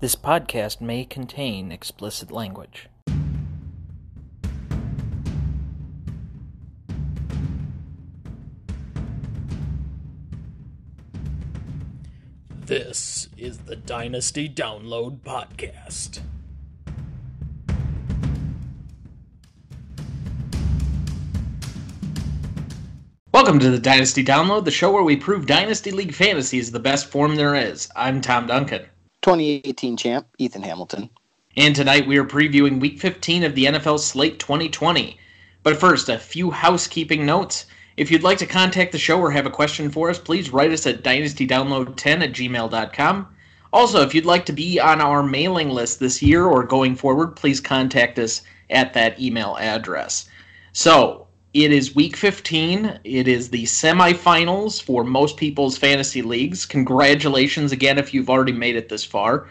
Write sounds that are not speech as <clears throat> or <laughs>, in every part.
This podcast may contain explicit language. This is the Dynasty Download Podcast. Welcome to the Dynasty Download, the show where we prove Dynasty League Fantasy is the best form there is. I'm Tom Duncan. 2018 champ, Ethan Hamilton. And tonight we are previewing Week 15 of the NFL Slate 2020. But first, a few housekeeping notes. If you'd like to contact the show or have a question for us, please write us at dynastydownload10 at gmail.com. Also, if you'd like to be on our mailing list this year or going forward, please contact us at that email address. So, it is week 15. It is the semifinals for most people's fantasy leagues. Congratulations again if you've already made it this far.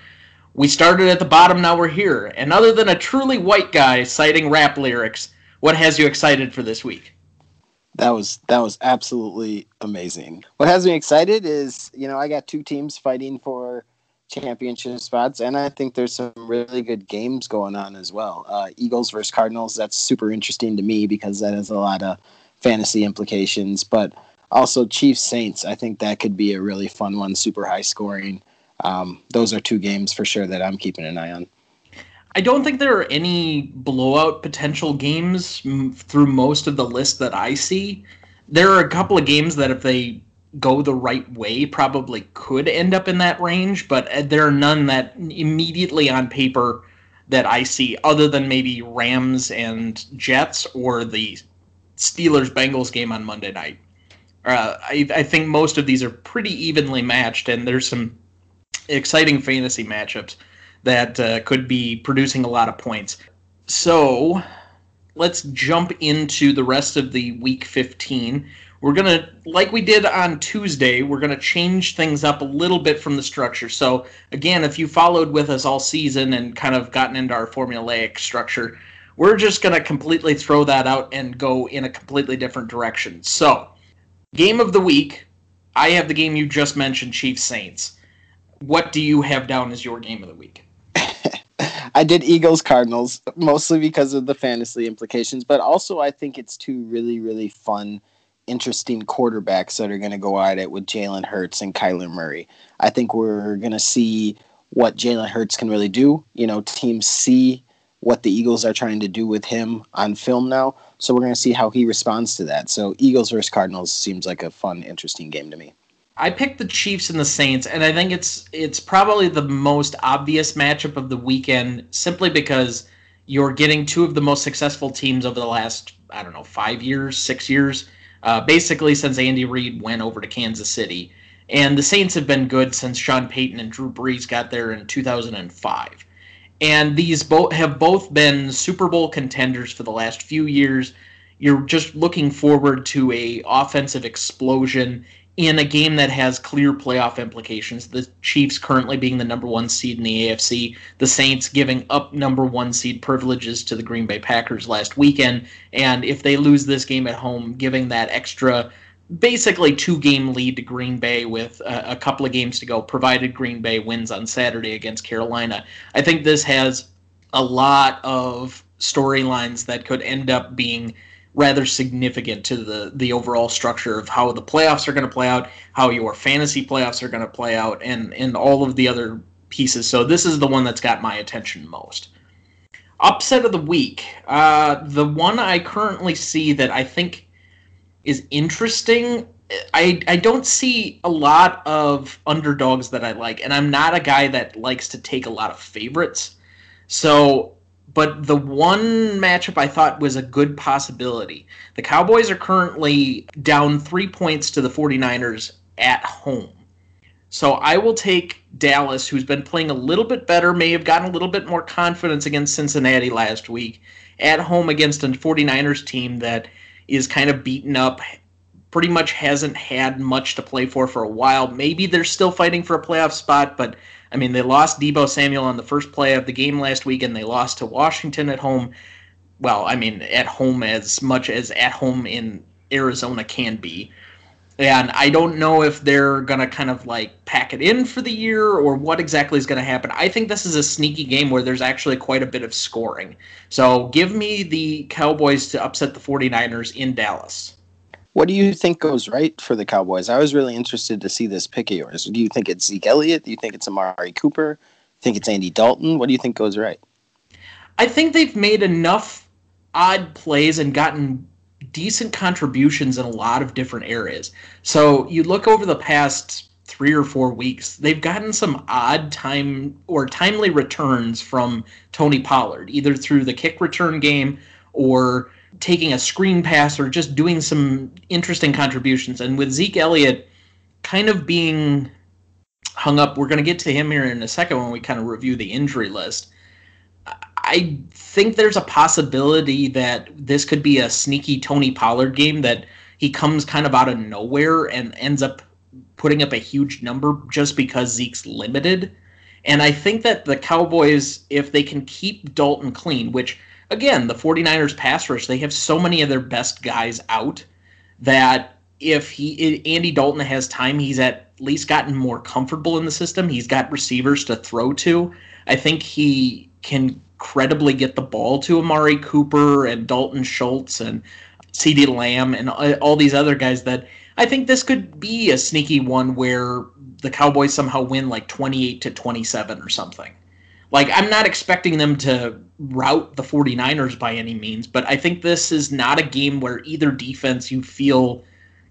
We started at the bottom, now we're here. And other than a truly white guy citing rap lyrics, what has you excited for this week? That was that was absolutely amazing. What has me excited is, you know, I got two teams fighting for championship spots, and I think there's some really good games going on as well. Uh, Eagles versus Cardinals, that's super interesting to me because that has a lot of fantasy implications. But also Chiefs Saints, I think that could be a really fun one, super high scoring. Um, those are two games for sure that I'm keeping an eye on. I don't think there are any blowout potential games through most of the list that I see. There are a couple of games that if they go the right way probably could end up in that range, but uh, there are none that immediately on paper that I see other than maybe Rams and Jets or the Steelers Bengals game on Monday night. Uh, I, I think most of these are pretty evenly matched, and there's some exciting fantasy matchups that uh, could be producing a lot of points. So let's jump into the rest of the week 15. We're going to, like we did on Tuesday, we're going to change things up a little bit from the structure. So, again, if you followed with us all season and kind of gotten into our formulaic structure, we're just going to completely throw that out and go in a completely different direction. So, game of the week, I have the game you just mentioned, Chiefs Saints. What do you have down as your game of the week? <laughs> I did Eagles Cardinals mostly because of the fantasy implications, but also I think it's two really, really fun interesting quarterbacks that are going to go at it with Jalen Hurts and Kyler Murray. I think we're going to see what Jalen Hurts can really do. You know, teams see what the Eagles are trying to do with him on film now. So we're going to see how he responds to that. So Eagles versus Cardinals seems like a fun, interesting game to me. I picked the Chiefs and the Saints, and I think it's it's probably the most obvious matchup of the weekend, simply because you're getting two of the most successful teams over the last I don't know five years, six years uh, basically since Andy Reid went over to Kansas City. And the Saints have been good since Sean Payton and Drew Brees got there in 2005. And these both have both been Super Bowl contenders for the last few years. You're just looking forward to a offensive explosion in a game that has clear playoff implications. The Chiefs currently being the number one seed in the AFC, the Saints giving up number one seed privileges to the Green Bay Packers last weekend, and if they lose this game at home, giving that extra basically two game lead to Green Bay with a, a couple of games to go, provided Green Bay wins on Saturday against Carolina. I think this has a lot of storylines that could end up being rather significant to the the overall structure of how the playoffs are going to play out, how your fantasy playoffs are going to play out, and and all of the other pieces. So this is the one that's got my attention most. Upset of the week. Uh, the one I currently see that I think is interesting. I I don't see a lot of underdogs that I like, and I'm not a guy that likes to take a lot of favorites. So but the one matchup I thought was a good possibility. The Cowboys are currently down three points to the 49ers at home. So I will take Dallas, who's been playing a little bit better, may have gotten a little bit more confidence against Cincinnati last week, at home against a 49ers team that is kind of beaten up, pretty much hasn't had much to play for for a while. Maybe they're still fighting for a playoff spot, but I mean, they lost Deebo Samuel on the first play of the game last week, and they lost to Washington at home. Well, I mean, at home as much as at home in Arizona can be. And I don't know if they're going to kind of like pack it in for the year or what exactly is going to happen. I think this is a sneaky game where there's actually quite a bit of scoring. So give me the Cowboys to upset the 49ers in Dallas. What do you think goes right for the Cowboys? I was really interested to see this pick of yours. Do you think it's Zeke Elliott? Do you think it's Amari Cooper? think it's Andy Dalton? What do you think goes right? I think they've made enough odd plays and gotten decent contributions in a lot of different areas. So you look over the past three or four weeks, they've gotten some odd time or timely returns from Tony Pollard, either through the kick return game or taking a screen pass or just doing some interesting contributions. And with Zeke Elliott kind of being hung up, we're going to get to him here in a second when we kind of review the injury list. I think there's a possibility that this could be a sneaky Tony Pollard game that he comes kind of out of nowhere and ends up putting up a huge number just because Zeke's limited. And I think that the Cowboys, if they can keep Dalton clean, which again, the 49ers pass rush, they have so many of their best guys out that if he Andy Dalton has time, he's at least gotten more comfortable in the system. He's got receivers to throw to. I think he can credibly get the ball to Amari Cooper and Dalton Schultz and CeeDee Lamb and all these other guys that I think this could be a sneaky one where the Cowboys somehow win like 28 to 27 or something. Like I'm not expecting them to rout the 49ers by any means, but I think this is not a game where either defense you feel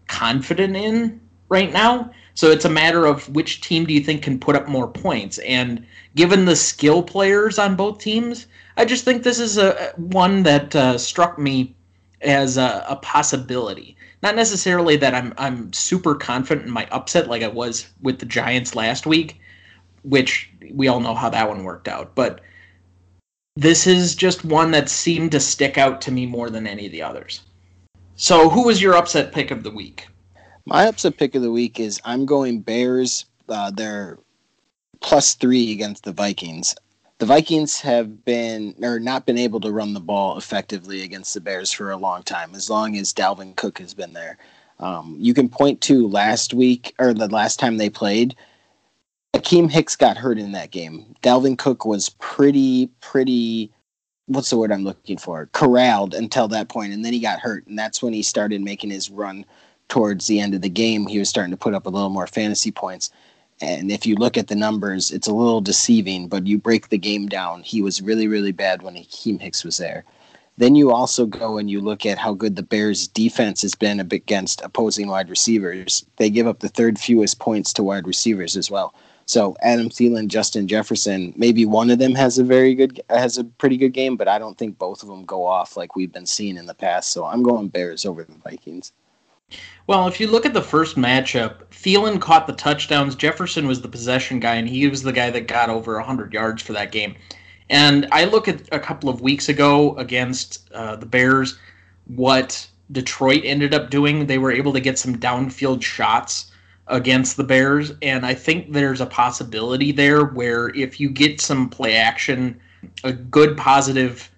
confident in right now. So it's a matter of which team do you think can put up more points. And given the skill players on both teams, I just think this is a one that uh, struck me as a, a, possibility. Not necessarily that I'm I'm super confident in my upset like I was with the Giants last week, which we all know how that one worked out. But this is just one that seemed to stick out to me more than any of the others. So, who was your upset pick of the week? My upset pick of the week is I'm going Bears. Uh, they're plus three against the Vikings. The Vikings have been or not been able to run the ball effectively against the Bears for a long time, as long as Dalvin Cook has been there. Um, you can point to last week or the last time they played. Akiem Hicks got hurt in that game. Dalvin Cook was pretty, pretty. What's the word I'm looking for? Corralled until that point, and then he got hurt, and that's when he started making his run towards the end of the game, he was starting to put up a little more fantasy points. And if you look at the numbers, it's a little deceiving, but you break the game down. He was really, really bad when Akiem Hicks was there. Then you also go and you look at how good the Bears' defense has been against opposing wide receivers. They give up the third fewest points to wide receivers as well. So Adam Thielen, Justin Jefferson, maybe one of them has a very good, has a pretty good game, but I don't think both of them go off like we've been seeing in the past. So I'm going Bears over the Vikings. Well, if you look at the first matchup, Thielen caught the touchdowns. Jefferson was the possession guy, and he was the guy that got over 100 yards for that game. And I look at a couple of weeks ago against uh, the Bears, what Detroit ended up doing. They were able to get some downfield shots against the Bears, and I think there's a possibility there where if you get some play action, a good positive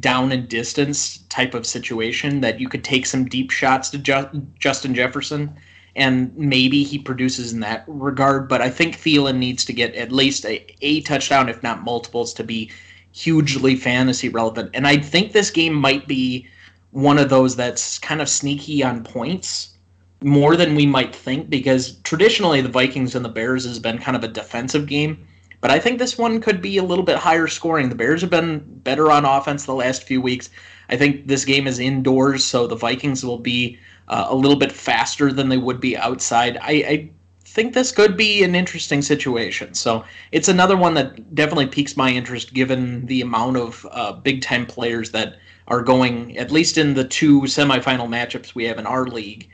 down and distance type of situation that you could take some deep shots to Ju- Justin Jefferson and maybe he produces in that regard. But I think Thielen needs to get at least a, a touchdown if not multiples to be hugely fantasy relevant. And I think this game might be one of those that's kind of sneaky on points more than we might think because traditionally the Vikings and the Bears has been kind of a defensive game but I think this one could be a little bit higher scoring. The Bears have been better on offense the last few weeks. I think this game is indoors, so the Vikings will be uh, a little bit faster than they would be outside. I, I think this could be an interesting situation. So it's another one that definitely piques my interest given the amount of uh, big time players that are going, at least in the two semifinal matchups we have in our league.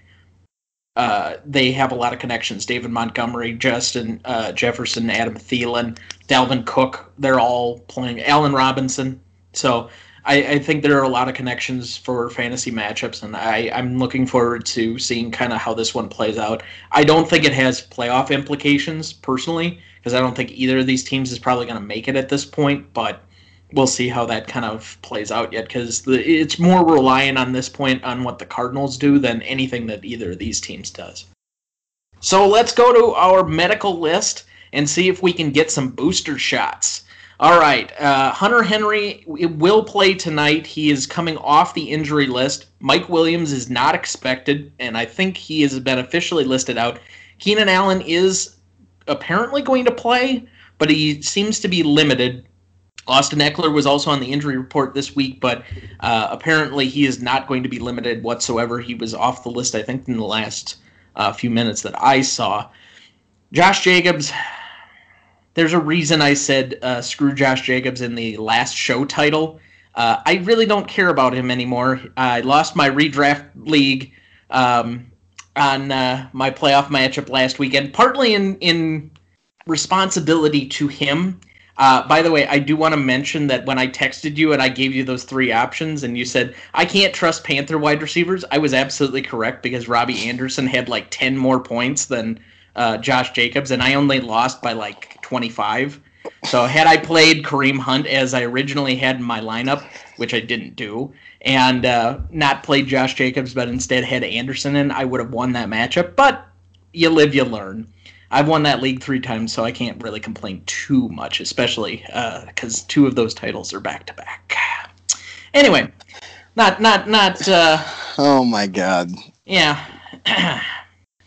Uh, they have a lot of connections. David Montgomery, Justin uh, Jefferson, Adam Thielen, Dalvin Cook. They're all playing. Allen Robinson. So I, I, think there are a lot of connections for fantasy matchups, and I, I'm looking forward to seeing kind of how this one plays out. I don't think it has playoff implications personally, because I don't think either of these teams is probably going to make it at this point. But we'll see how that kind of plays out yet because it's more reliant on this point on what the Cardinals do than anything that either of these teams does. So let's go to our medical list and see if we can get some booster shots. All right, uh, Hunter Henry will play tonight. He is coming off the injury list. Mike Williams is not expected, and I think he has been officially listed out. Keenan Allen is apparently going to play, but he seems to be limited. Austin Ekeler was also on the injury report this week, but uh, apparently he is not going to be limited whatsoever. He was off the list, I think, in the last uh, few minutes that I saw. Josh Jacobs, there's a reason I said uh, screw Josh Jacobs in the last show title. Uh, I really don't care about him anymore. I lost my redraft league um, on uh, my playoff matchup last weekend, partly in in responsibility to him. Uh, by the way, I do want to mention that when I texted you and I gave you those three options, and you said I can't trust Panther wide receivers, I was absolutely correct because Robbie Anderson had like ten more points than uh, Josh Jacobs, and I only lost by like 25. So had I played Kareem Hunt as I originally had in my lineup, which I didn't do, and uh, not played Josh Jacobs, but instead had Anderson in, I would have won that matchup. But you live, you learn. I've won that league three times, so I can't really complain too much, especially because uh, two of those titles are back to back. Anyway, not not not. Uh, oh my god. Yeah. <clears throat>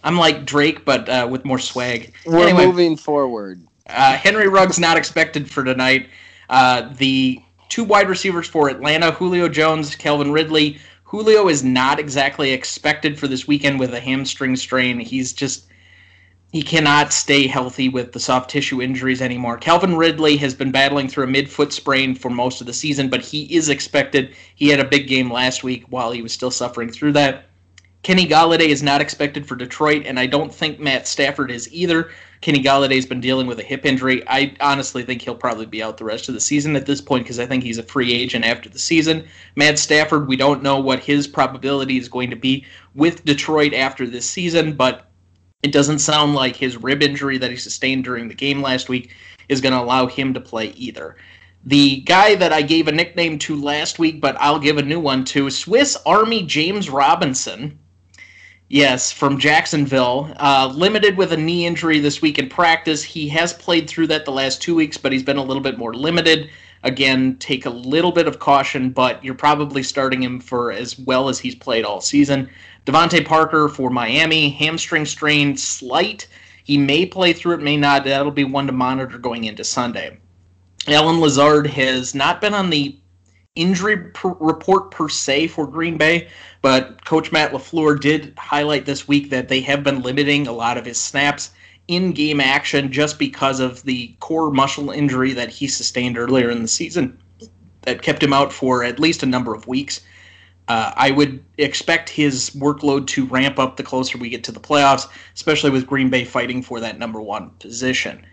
I'm like Drake, but uh, with more swag. We're anyway, moving forward. Uh, Henry Ruggs not expected for tonight. Uh, the two wide receivers for Atlanta, Julio Jones, Calvin Ridley. Julio is not exactly expected for this weekend with a hamstring strain. He's just he cannot stay healthy with the soft tissue injuries anymore. Calvin Ridley has been battling through a midfoot sprain for most of the season, but he is expected. He had a big game last week while he was still suffering through that. Kenny Golladay is not expected for Detroit, and I don't think Matt Stafford is either. Kenny Golladay's been dealing with a hip injury. I honestly think he'll probably be out the rest of the season at this point because I think he's a free agent after the season. Matt Stafford, we don't know what his probability is going to be with Detroit after this season, but it doesn't sound like his rib injury that he sustained during the game last week is going to allow him to play either. The guy that I gave a nickname to last week, but I'll give a new one to Swiss Army James Robinson Yes, from Jacksonville. Uh, limited with a knee injury this week in practice. He has played through that the last two weeks, but he's been a little bit more limited. Again, take a little bit of caution, but you're probably starting him for as well as he's played all season. DeVante Parker for Miami, hamstring strain, slight. He may play through it, may not. That'll be one to monitor going into Sunday. Allen Lazard has not been on the injury per- report per se for Green Bay, but Coach Matt LaFleur did highlight this week that they have been limiting a lot of his snaps in game action just because of the core muscle injury that he sustained earlier in the season that kept him out for at least a number of weeks. Uh, I would expect his workload to ramp up the closer we get to the playoffs, especially with Green Bay fighting for that number one position.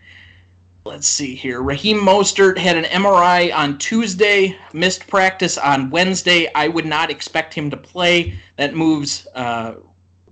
Let's see here. Raheem Mostert had an MRI on Tuesday, missed practice on Wednesday. I would not expect him to play. That moves uh,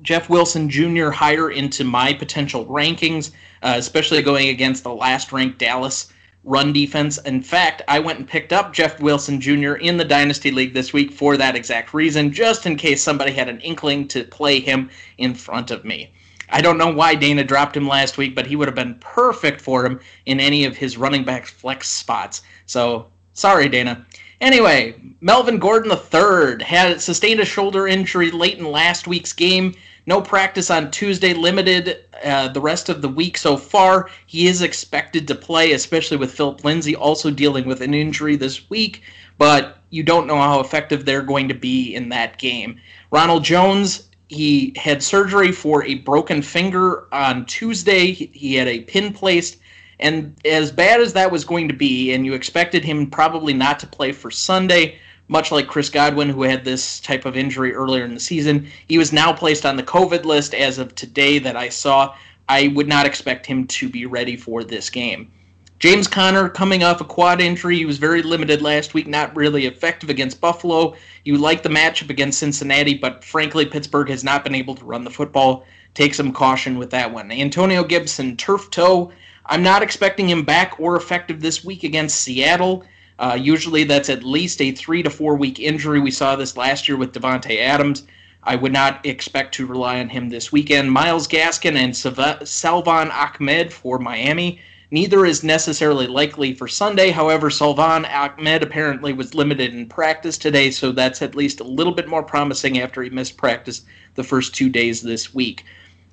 Jeff Wilson Jr. higher into my potential rankings, uh, especially going against the last ranked Dallas run defense. In fact, I went and picked up Jeff Wilson Jr. in the Dynasty League this week for that exact reason, just in case somebody had an inkling to play him in front of me. I don't know why Dana dropped him last week, but he would have been perfect for him in any of his running back flex spots. So sorry, Dana. Anyway, Melvin Gordon III had sustained a shoulder injury late in last week's game. No practice on Tuesday, limited uh, the rest of the week so far. He is expected to play, especially with Philip Lindsay also dealing with an injury this week, but you don't know how effective they're going to be in that game. Ronald Jones he had surgery for a broken finger on Tuesday. He had a pin placed. And as bad as that was going to be, and you expected him probably not to play for Sunday, much like Chris Godwin, who had this type of injury earlier in the season, he was now placed on the COVID list as of today that I saw. I would not expect him to be ready for this game. James Conner coming off a quad injury. He was very limited last week, not really effective against Buffalo. You like the matchup against Cincinnati, but frankly, Pittsburgh has not been able to run the football. Take some caution with that one. Antonio Gibson, turf toe. I'm not expecting him back or effective this week against Seattle. Uh, usually that's at least a three to four week injury. We saw this last year with Davante Adams. I would not expect to rely on him this weekend. Myles Gaskin and Salvon Ahmed for Miami. Neither is necessarily likely for Sunday. However, Salvon Ahmed apparently was limited in practice today, so that's at least a little bit more promising after he missed practice the first two days this week.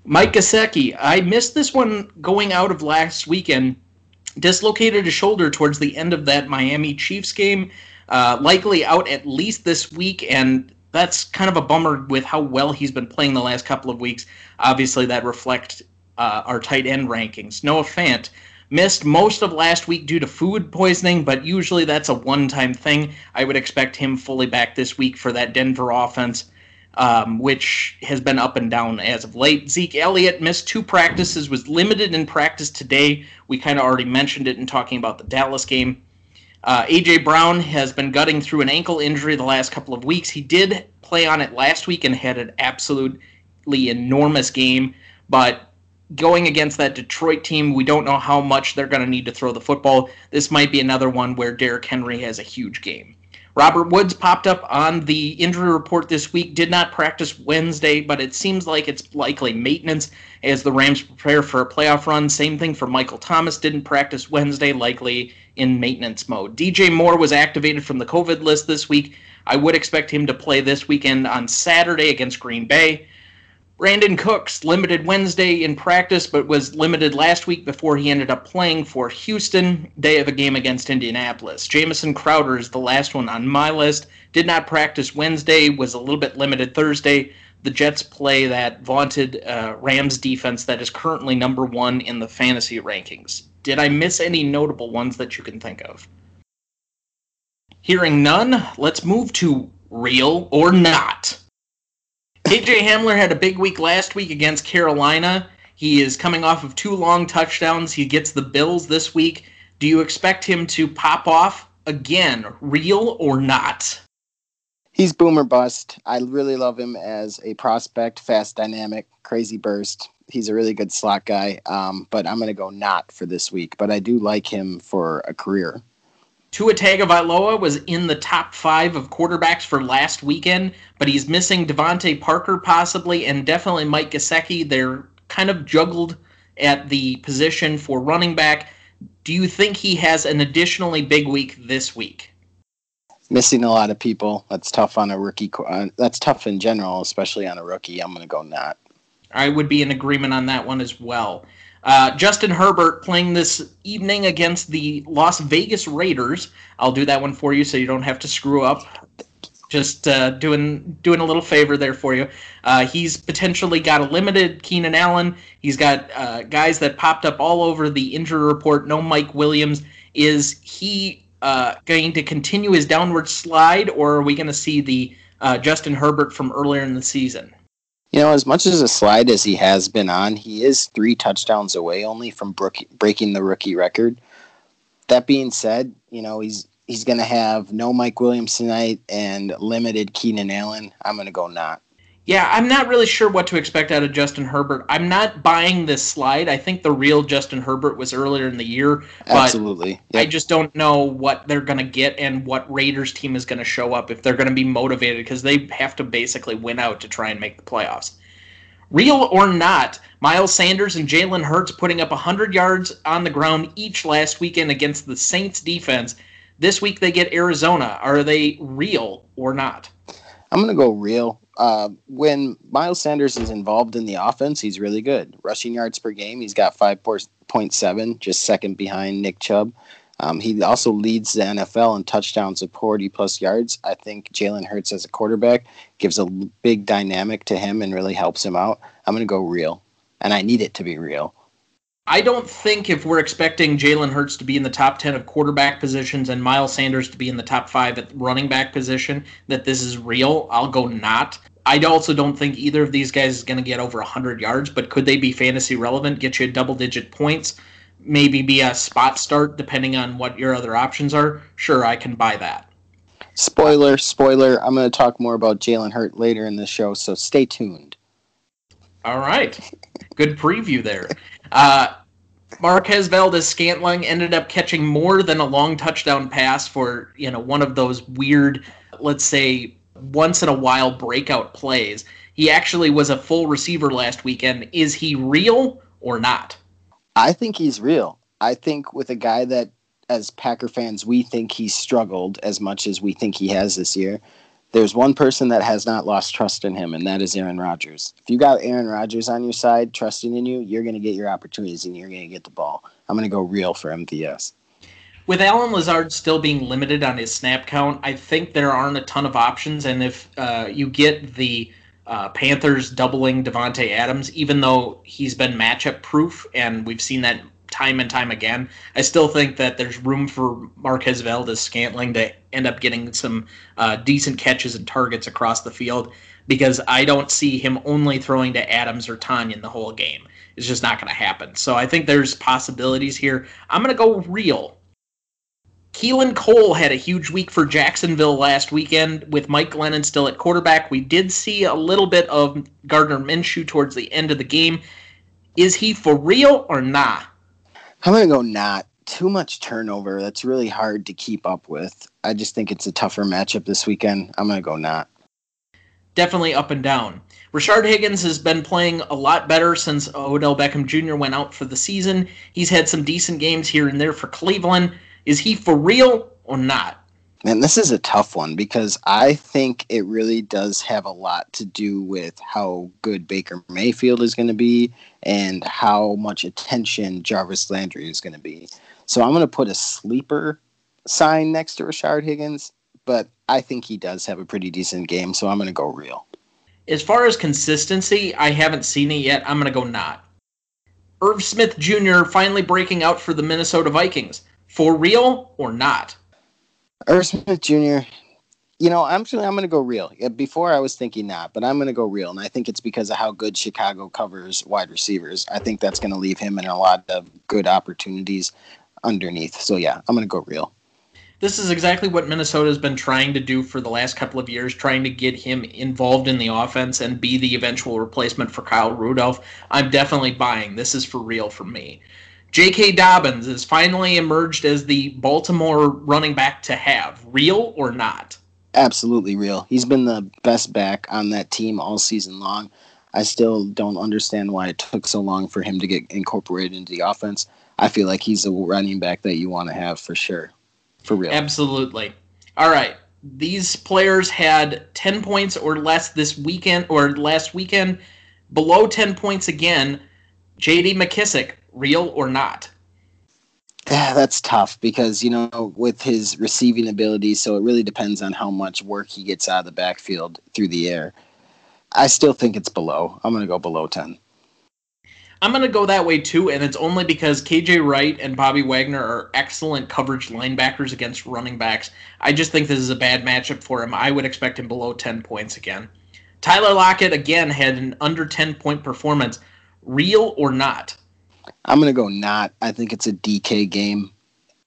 Mike Gesicki, I missed this one going out of last weekend. Dislocated a shoulder towards the end of that Miami Chiefs game. Uh, likely out at least this week, and that's kind of a bummer with how well he's been playing the last couple of weeks. Obviously, that reflects uh, our tight end rankings. Noah Fant missed most of last week due to food poisoning, but usually that's a one time thing. I would expect him fully back this week for that Denver offense, um, which has been up and down as of late. Zeke Elliott missed two practices, was limited in practice today. We kind of already mentioned it in talking about the Dallas game. Uh, AJ Brown has been gutting through an ankle injury the last couple of weeks. He did play on it last week and had an absolutely enormous game, but going against that Detroit team, we don't know how much they're going to need to throw the football. This might be another one where Derrick Henry has a huge game. Robert Woods popped up on the injury report this week, did not practice Wednesday, but it seems like it's likely maintenance as the Rams prepare for a playoff run. Same thing for Michael Thomas, didn't practice Wednesday, likely in maintenance mode. DJ Moore was activated from the COVID list this week. I would expect him to play this weekend on Saturday against Green Bay. Brandin Cooks limited Wednesday in practice, but was limited last week before he ended up playing for Houston. Day of a game against Indianapolis. Jamison Crowder is the last one on my list. Did not practice Wednesday, was a little bit limited Thursday. The Jets play that vaunted uh, Rams defense that is currently number one in the fantasy rankings. Did I miss any notable ones that you can think of? Hearing none, let's move to real or not. KJ Hamler had a big week last week against Carolina. He is coming off of two long touchdowns. He gets the Bills this week. Do you expect him to pop off again, real or not? He's boomer bust. I really love him as a prospect, fast, dynamic, crazy burst. He's a really good slot guy, um, but I'm going to go not for this week. But I do like him for a career. Tua Tagovailoa was in the top five of quarterbacks for last weekend, but he's missing DeVante Parker possibly, and definitely Mike Gesicki. They're kind of juggled at the position for running back. Do you think he has an additionally big week this week? Missing a lot of people. That's tough on a rookie. Uh, that's tough in general, especially on a rookie. I'm going to go not. I would be in agreement on that one as well. Uh, Justin Herbert playing this evening against the Las Vegas Raiders. I'll do that one for you so you don't have to screw up. Just uh, doing doing a little favor there for you. Uh, he's potentially got a limited Keenan Allen. He's got uh, guys that popped up all over the injury report. No Mike Williams. Is he uh, going to continue his downward slide, or are we going to see the uh, Justin Herbert from earlier in the season? You know, as much as a slide as he has been on, he is three touchdowns away only from breaking the rookie record. That being said, you know he's he's going to have no Mike Williams tonight and limited Keenan Allen. I'm going to go not. Yeah, I'm not really sure what to expect out of Justin Herbert. I'm not buying this slide. I think the real Justin Herbert was earlier in the year. Absolutely. Yep. I just don't know what they're going to get and what Raiders team is going to show up if they're going to be motivated because they have to basically win out to try and make the playoffs. Real or not, Miles Sanders and Jalen Hurts putting up 100 yards on the ground each last weekend against the Saints defense. This week they get Arizona. Are they real or not? I'm going to go real uh, when Miles Sanders is involved in the offense, he's really good. Rushing yards per game, he's got 5.7, just second behind Nick Chubb. Um, he also leads the NFL in touchdowns of 40 plus yards. I think Jalen Hurts as a quarterback gives a big dynamic to him and really helps him out. I'm going to go real, and I need it to be real. I don't think if we're expecting Jalen Hurts to be in the top 10 of quarterback positions and Miles Sanders to be in the top five at running back position, that this is real. I'll go not. I also don't think either of these guys is going to get over 100 yards, but could they be fantasy relevant, get you double digit points, maybe be a spot start depending on what your other options are? Sure, I can buy that. Spoiler, spoiler. I'm going to talk more about Jalen Hurt later in the show, so stay tuned. All right. Good preview there. Uh, Marquez Valdes-Scantling ended up catching more than a long touchdown pass for, you know, one of those weird, let's say, once in a while breakout plays. He actually was a full receiver last weekend. Is he real or not? I think he's real. I think with a guy that, as Packer fans, we think he struggled as much as we think he has this year. There's one person that has not lost trust in him, and that is Aaron Rodgers. If you got Aaron Rodgers on your side, trusting in you, you're going to get your opportunities and you're going to get the ball. I'm going to go real for MVS. With Allen Lazard still being limited on his snap count, I think there aren't a ton of options. And if uh, you get the uh, Panthers doubling Davante Adams, even though he's been matchup proof, and we've seen that time and time again. I still think that there's room for Marquez Valdes-Scantling to end up getting some uh, decent catches and targets across the field because I don't see him only throwing to Adams or Tonyan the whole game. It's just not going to happen. So I think there's possibilities here. I'm going to go real. Keelan Cole had a huge week for Jacksonville last weekend with Mike Glennon still at quarterback. We did see a little bit of Gardner Minshew towards the end of the game. Is he for real or not? Nah? I'm going to go not. Too much turnover. That's really hard to keep up with. I just think it's a tougher matchup this weekend. I'm going to go not. Definitely up and down. Rashard Higgins has been playing a lot better since Odell Beckham Jr. went out for the season. He's had some decent games here and there for Cleveland. Is he for real or not? Man, this is a tough one because I think it really does have a lot to do with how good Baker Mayfield is going to be and how much attention Jarvis Landry is going to be. So I'm going to put a sleeper sign next to Rashard Higgins, but I think he does have a pretty decent game, so I'm going to go real. As far as consistency, I haven't seen it yet. I'm going to go not. Irv Smith Jr. finally breaking out for the Minnesota Vikings. For real or not? Irv Smith Jr. You know, I'm I'm going to go real. Before I was thinking not, but I'm going to go real, and I think it's because of how good Chicago covers wide receivers. I think that's going to leave him in a lot of good opportunities underneath. So yeah, I'm going to go real. This is exactly what Minnesota has been trying to do for the last couple of years, trying to get him involved in the offense and be the eventual replacement for Kyle Rudolph. I'm definitely buying. This is for real for me. J.K. Dobbins has finally emerged as the Baltimore running back to have. Real or not? Absolutely real. He's been the best back on that team all season long. I still don't understand why it took so long for him to get incorporated into the offense. I feel like he's a running back that you want to have for sure. For real. Absolutely. All right. These players had 10 points or less this weekend or last weekend. Below 10 points again. JD McKissic real or not? Yeah, that's tough because you know with his receiving ability, so it really depends on how much work he gets out of the backfield through the air. I still think it's below. I'm going to go below ten. I'm going to go that way too, and it's only because KJ Wright and Bobby Wagner are excellent coverage linebackers against running backs. I just think this is a bad matchup for him. I would expect him below 10 points again. Tyler Lockett again had an under 10 point performance. Real or not? I'm going to go not. I think it's a DK game.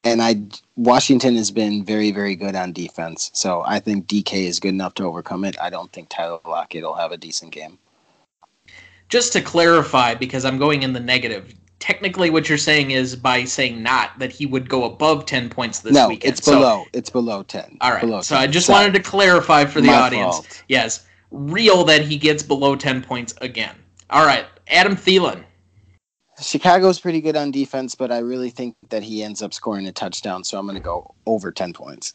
And I Washington has been very, very good on defense. So I think DK is good enough to overcome it. I don't think Tyler Lockett will have a decent game. Just to clarify, because I'm going in the negative, technically what you're saying is by saying not that he would go above 10 points this no, weekend. it's below. So, it's below 10. All right. Below so 10. I just Sorry. wanted to clarify for the audience. Fault. Yes. Real that he gets below 10 points again. All right. Adam Thielen. Chicago's pretty good on defense, but I really think that he ends up scoring a touchdown, so I'm going to go over 10 points.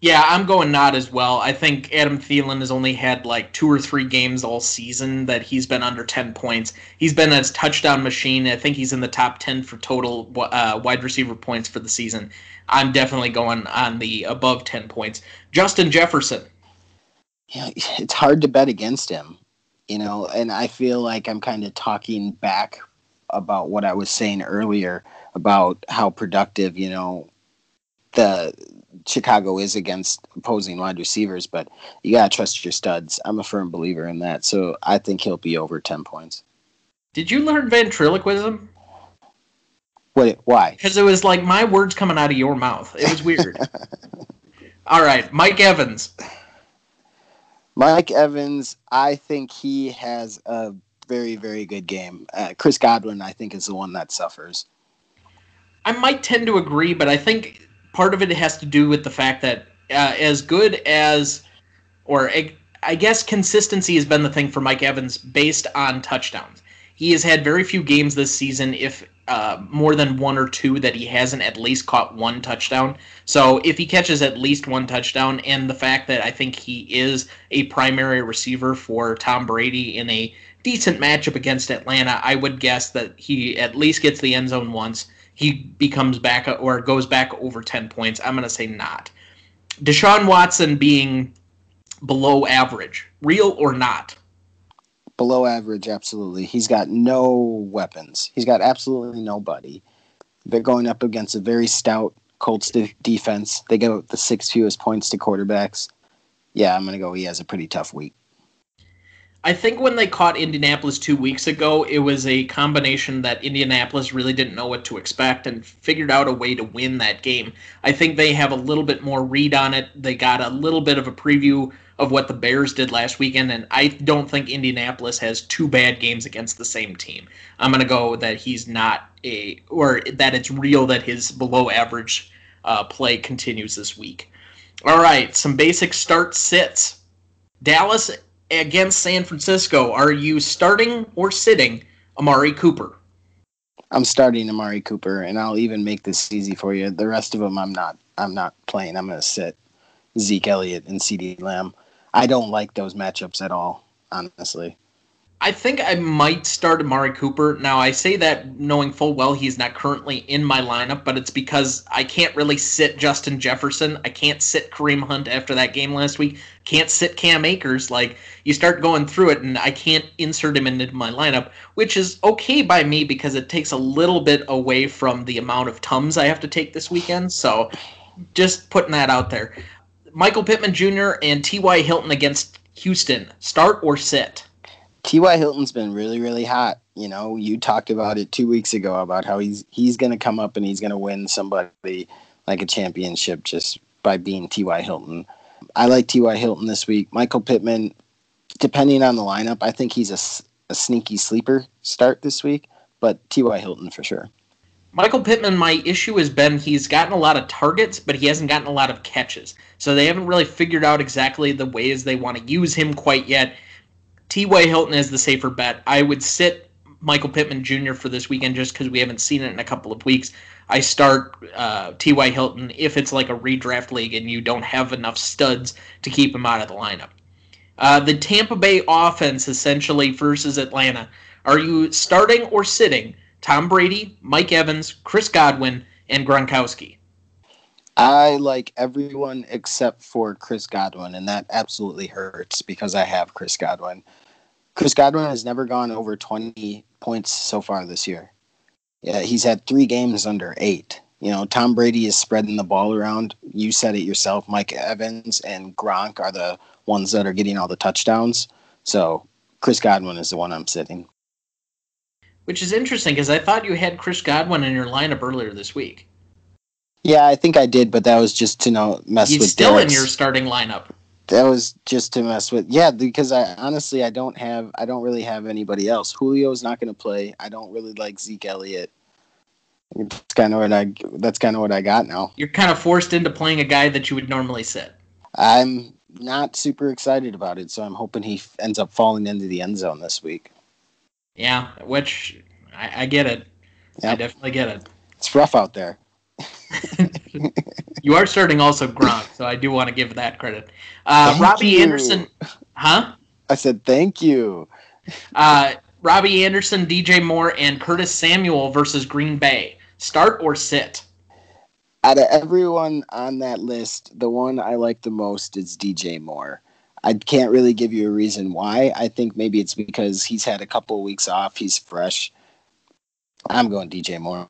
Yeah, I'm going not as well. I think Adam Thielen has only had like two or three games all season that he's been under 10 points. He's been a touchdown machine. I think he's in the top 10 for total uh, wide receiver points for the season. I'm definitely going on the above 10 points. Justin Jefferson. Yeah, it's hard to bet against him, you know, and I feel like I'm kind of talking back about what I was saying earlier about how productive, you know, the Chicago is against opposing wide receivers, but you gotta trust your studs. I'm a firm believer in that, so I think he'll be over ten points. Did you learn ventriloquism? Wait, why? Because it was like my words coming out of your mouth. It was weird. <laughs> All right, Mike Evans. Mike Evans, I think he has a very, very good game. Uh, Chris Godwin, I think, is the one that suffers. I might tend to agree, but I think part of it has to do with the fact that uh, as good as, or I guess consistency has been the thing for Mike Evans based on touchdowns. He has had very few games this season, if uh, more than one or two, that he hasn't at least caught one touchdown. So if he catches at least one touchdown, and the fact that I think he is a primary receiver for Tom Brady in a decent matchup against Atlanta, I would guess that he at least gets the end zone once. He becomes back or goes back over 10 points. I'm going to say not. Deshaun Watson being below average, real or not? below average, absolutely. He's got no weapons. He's got absolutely nobody. They're going up against a very stout Colts de- defense. They go the six fewest points to quarterbacks. Yeah, I'm going to go. He has a pretty tough week. I think when they caught Indianapolis two weeks ago, it was a combination that Indianapolis really didn't know what to expect and figured out a way to win that game. I think they have a little bit more read on it. They got a little bit of a preview of what the Bears did last weekend, and I don't think Indianapolis has two bad games against the same team. I'm going to go that he's not a, or that it's real that his below average uh, play continues this week. All right, some basic start sits. Dallas against San Francisco. Are you starting or sitting Amari Cooper? I'm starting Amari Cooper, and I'll even make this easy for you. The rest of them, I'm not. I'm not playing. I'm going to sit Zeke Elliott and CeeDee Lamb. I don't like those matchups at all, honestly. I think I might start Amari Cooper. Now, I say that knowing full well he's not currently in my lineup, but it's because I can't really sit Justin Jefferson. I can't sit Kareem Hunt after that game last week. Can't sit Cam Akers. Like, you start going through it, and I can't insert him into my lineup, which is okay by me because it takes a little bit away from the amount of Tums I have to take this weekend. So, just putting that out there. Michael Pittman Jr. and T.Y. Hilton against Houston. Start or sit? T.Y. Hilton's been really, really hot. You know, you talked about it two weeks ago about how he's he's going to come up and he's going to win somebody like a championship just by being T.Y. Hilton. I like T.Y. Hilton this week. Michael Pittman, depending on the lineup, I think he's a, a sneaky sleeper start this week, but T.Y. Hilton for sure. Michael Pittman, my issue has been he's gotten a lot of targets, but he hasn't gotten a lot of catches. So they haven't really figured out exactly the ways they want to use him quite yet. T.Y. Hilton is the safer bet. I would sit Michael Pittman Jr. for this weekend just because we haven't seen it in a couple of weeks. I start uh, T.Y. Hilton if it's like a redraft league and you don't have enough studs to keep him out of the lineup. Uh, the Tampa Bay offense essentially versus Atlanta. Are you starting or sitting Tom Brady, Mike Evans, Chris Godwin, and Gronkowski? I like everyone except for Chris Godwin, and that absolutely hurts because I have Chris Godwin. Chris Godwin has never gone over 20 points so far this year. Yeah, he's had three games under eight. You know, Tom Brady is spreading the ball around. You said it yourself. Mike Evans and Gronk are the ones that are getting all the touchdowns. So Chris Godwin is the one I'm sitting. Which is interesting because I thought you had Chris Godwin in your lineup earlier this week. Yeah, I think I did, but that was just to know mess He's with. still Derek's. in your starting lineup. That was just to mess with. Yeah, because I honestly I don't have I don't really have anybody else. Julio's not going to play. I don't really like Zeke Elliott. That's kind of what I. That's kind of what I got now. You're kind of forced into playing a guy that you would normally sit. I'm not super excited about it, so I'm hoping he f- ends up falling into the end zone this week. Yeah, which I, I get it. I definitely get it. It's rough out there. <laughs> <laughs> <laughs> You are starting also Gronk, so I do want to give that credit. Uh, Robbie you. Anderson, huh? I said thank you. Uh, Robbie Anderson, DJ Moore, and Curtis Samuel versus Green Bay. Start or sit? Out of everyone on that list, the one I like the most is DJ Moore. I can't really give you a reason why. I think maybe it's because he's had a couple of weeks off. He's fresh. I'm going DJ Moore.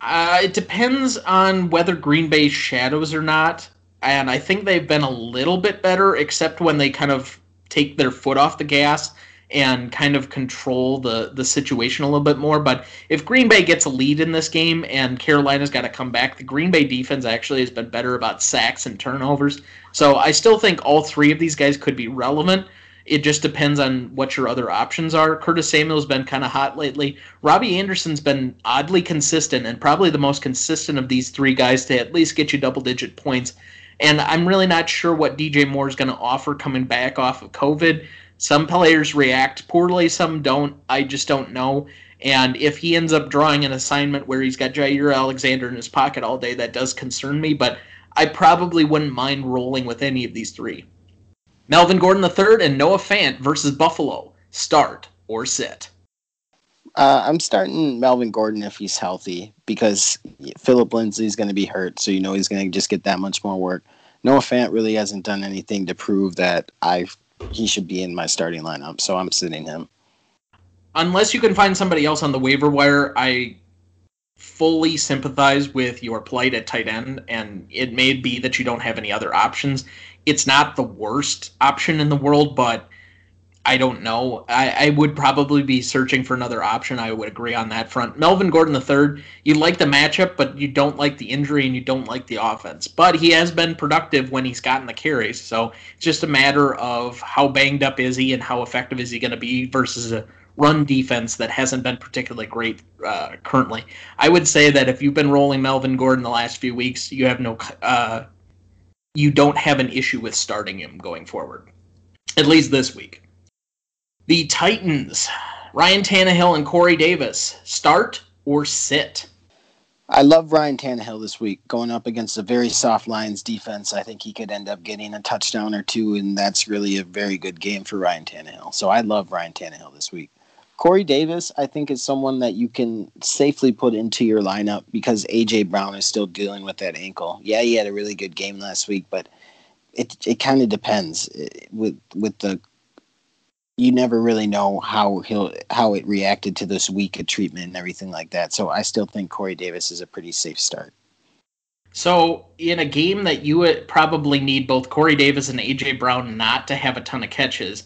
Uh, it depends on whether Green Bay shadows or not. And I think they've been a little bit better, except when they kind of take their foot off the gas and kind of control the, the situation a little bit more. But if Green Bay gets a lead in this game and Carolina's got to come back, the Green Bay defense actually has been better about sacks and turnovers. So I still think all three of these guys could be relevant. It just depends on what your other options are. Curtis Samuel's been kind of hot lately. Robbie Anderson's been oddly consistent and probably the most consistent of these three guys to at least get you double digit points. And I'm really not sure what DJ Moore is going to offer coming back off of COVID. Some players react poorly, some don't. I just don't know. And if he ends up drawing an assignment where he's got Jaire Alexander in his pocket all day, that does concern me. But I probably wouldn't mind rolling with any of these three. Melvin Gordon III and Noah Fant versus Buffalo. Start or sit? Uh, I'm starting Melvin Gordon if he's healthy because Philip Lindsay's going to be hurt, so you know he's going to just get that much more work. Noah Fant really hasn't done anything to prove that I he should be in my starting lineup, so I'm sitting him. Unless you can find somebody else on the waiver wire, I fully sympathize with your plight at tight end, and it may be that you don't have any other options. It's not the worst option in the world, but I don't know. I, I would probably be searching for another option. I would agree on that front. Melvin Gordon III, you like the matchup, but you don't like the injury and you don't like the offense. But he has been productive when he's gotten the carries. So it's just a matter of how banged up is he and how effective is he going to be versus a run defense that hasn't been particularly great uh, currently. I would say that if you've been rolling Melvin Gordon the last few weeks, you have no, uh, you don't have an issue with starting him going forward, at least this week. The Titans, Ryan Tannehill and Corey Davis, start or sit? I love Ryan Tannehill this week going up against a very soft Lions defense. I think he could end up getting a touchdown or two, and that's really a very good game for Ryan Tannehill. So I love Ryan Tannehill this week. Corey Davis, I think, is someone that you can safely put into your lineup because AJ Brown is still dealing with that ankle. Yeah, he had a really good game last week, but it it kind of depends eh, with with the. You never really know how he'll how it reacted to this week of treatment and everything like that. So I still think Corey Davis is a pretty safe start. So in a game that you would probably need both Corey Davis and AJ Brown not to have a ton of catches,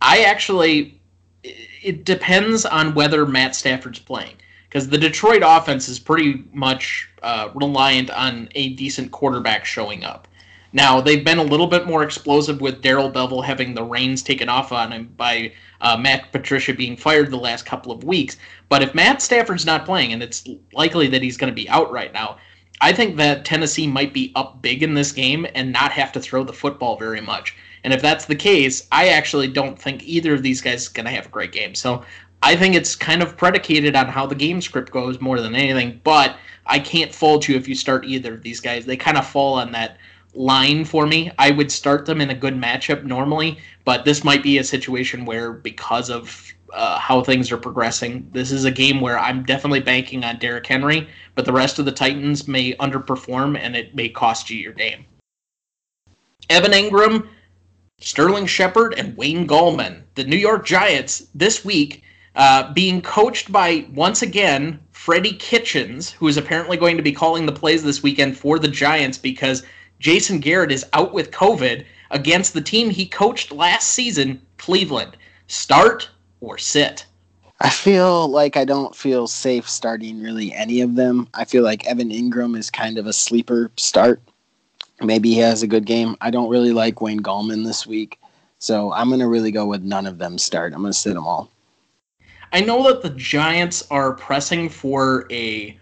I actually it depends on whether Matt Stafford's playing because the Detroit offense is pretty much uh, reliant on a decent quarterback showing up. Now they've been a little bit more explosive with Darrell Bevell having the reins taken off on him by uh, Matt Patricia being fired the last couple of weeks. But if Matt Stafford's not playing, and it's likely that he's going to be out right now, I think that Tennessee might be up big in this game and not have to throw the football very much. And if that's the case, I actually don't think either of these guys is going to have a great game. So I think it's kind of predicated on how the game script goes more than anything. But I can't fault you if you start either of these guys. They kind of fall on that line for me. I would start them in a good matchup normally, but this might be a situation where because of uh, how things are progressing, this is a game where I'm definitely banking on Derrick Henry, but the rest of the Titans may underperform and it may cost you your game. Evan Engram Sterling Shepard and Wayne Gallman, the New York Giants, this week uh, being coached by, once again, Freddie Kitchens, who is apparently going to be calling the plays this weekend for the Giants because Jason Garrett is out with COVID against the team he coached last season, Cleveland. Start or sit? I feel like I don't feel safe starting really any of them. I feel like Evan Engram is kind of a sleeper start maybe he has a good game. I don't really like Wayne Gallman this week, so I'm going to really go with none of them start. I'm going to sit them all. I know that the Giants are pressing for a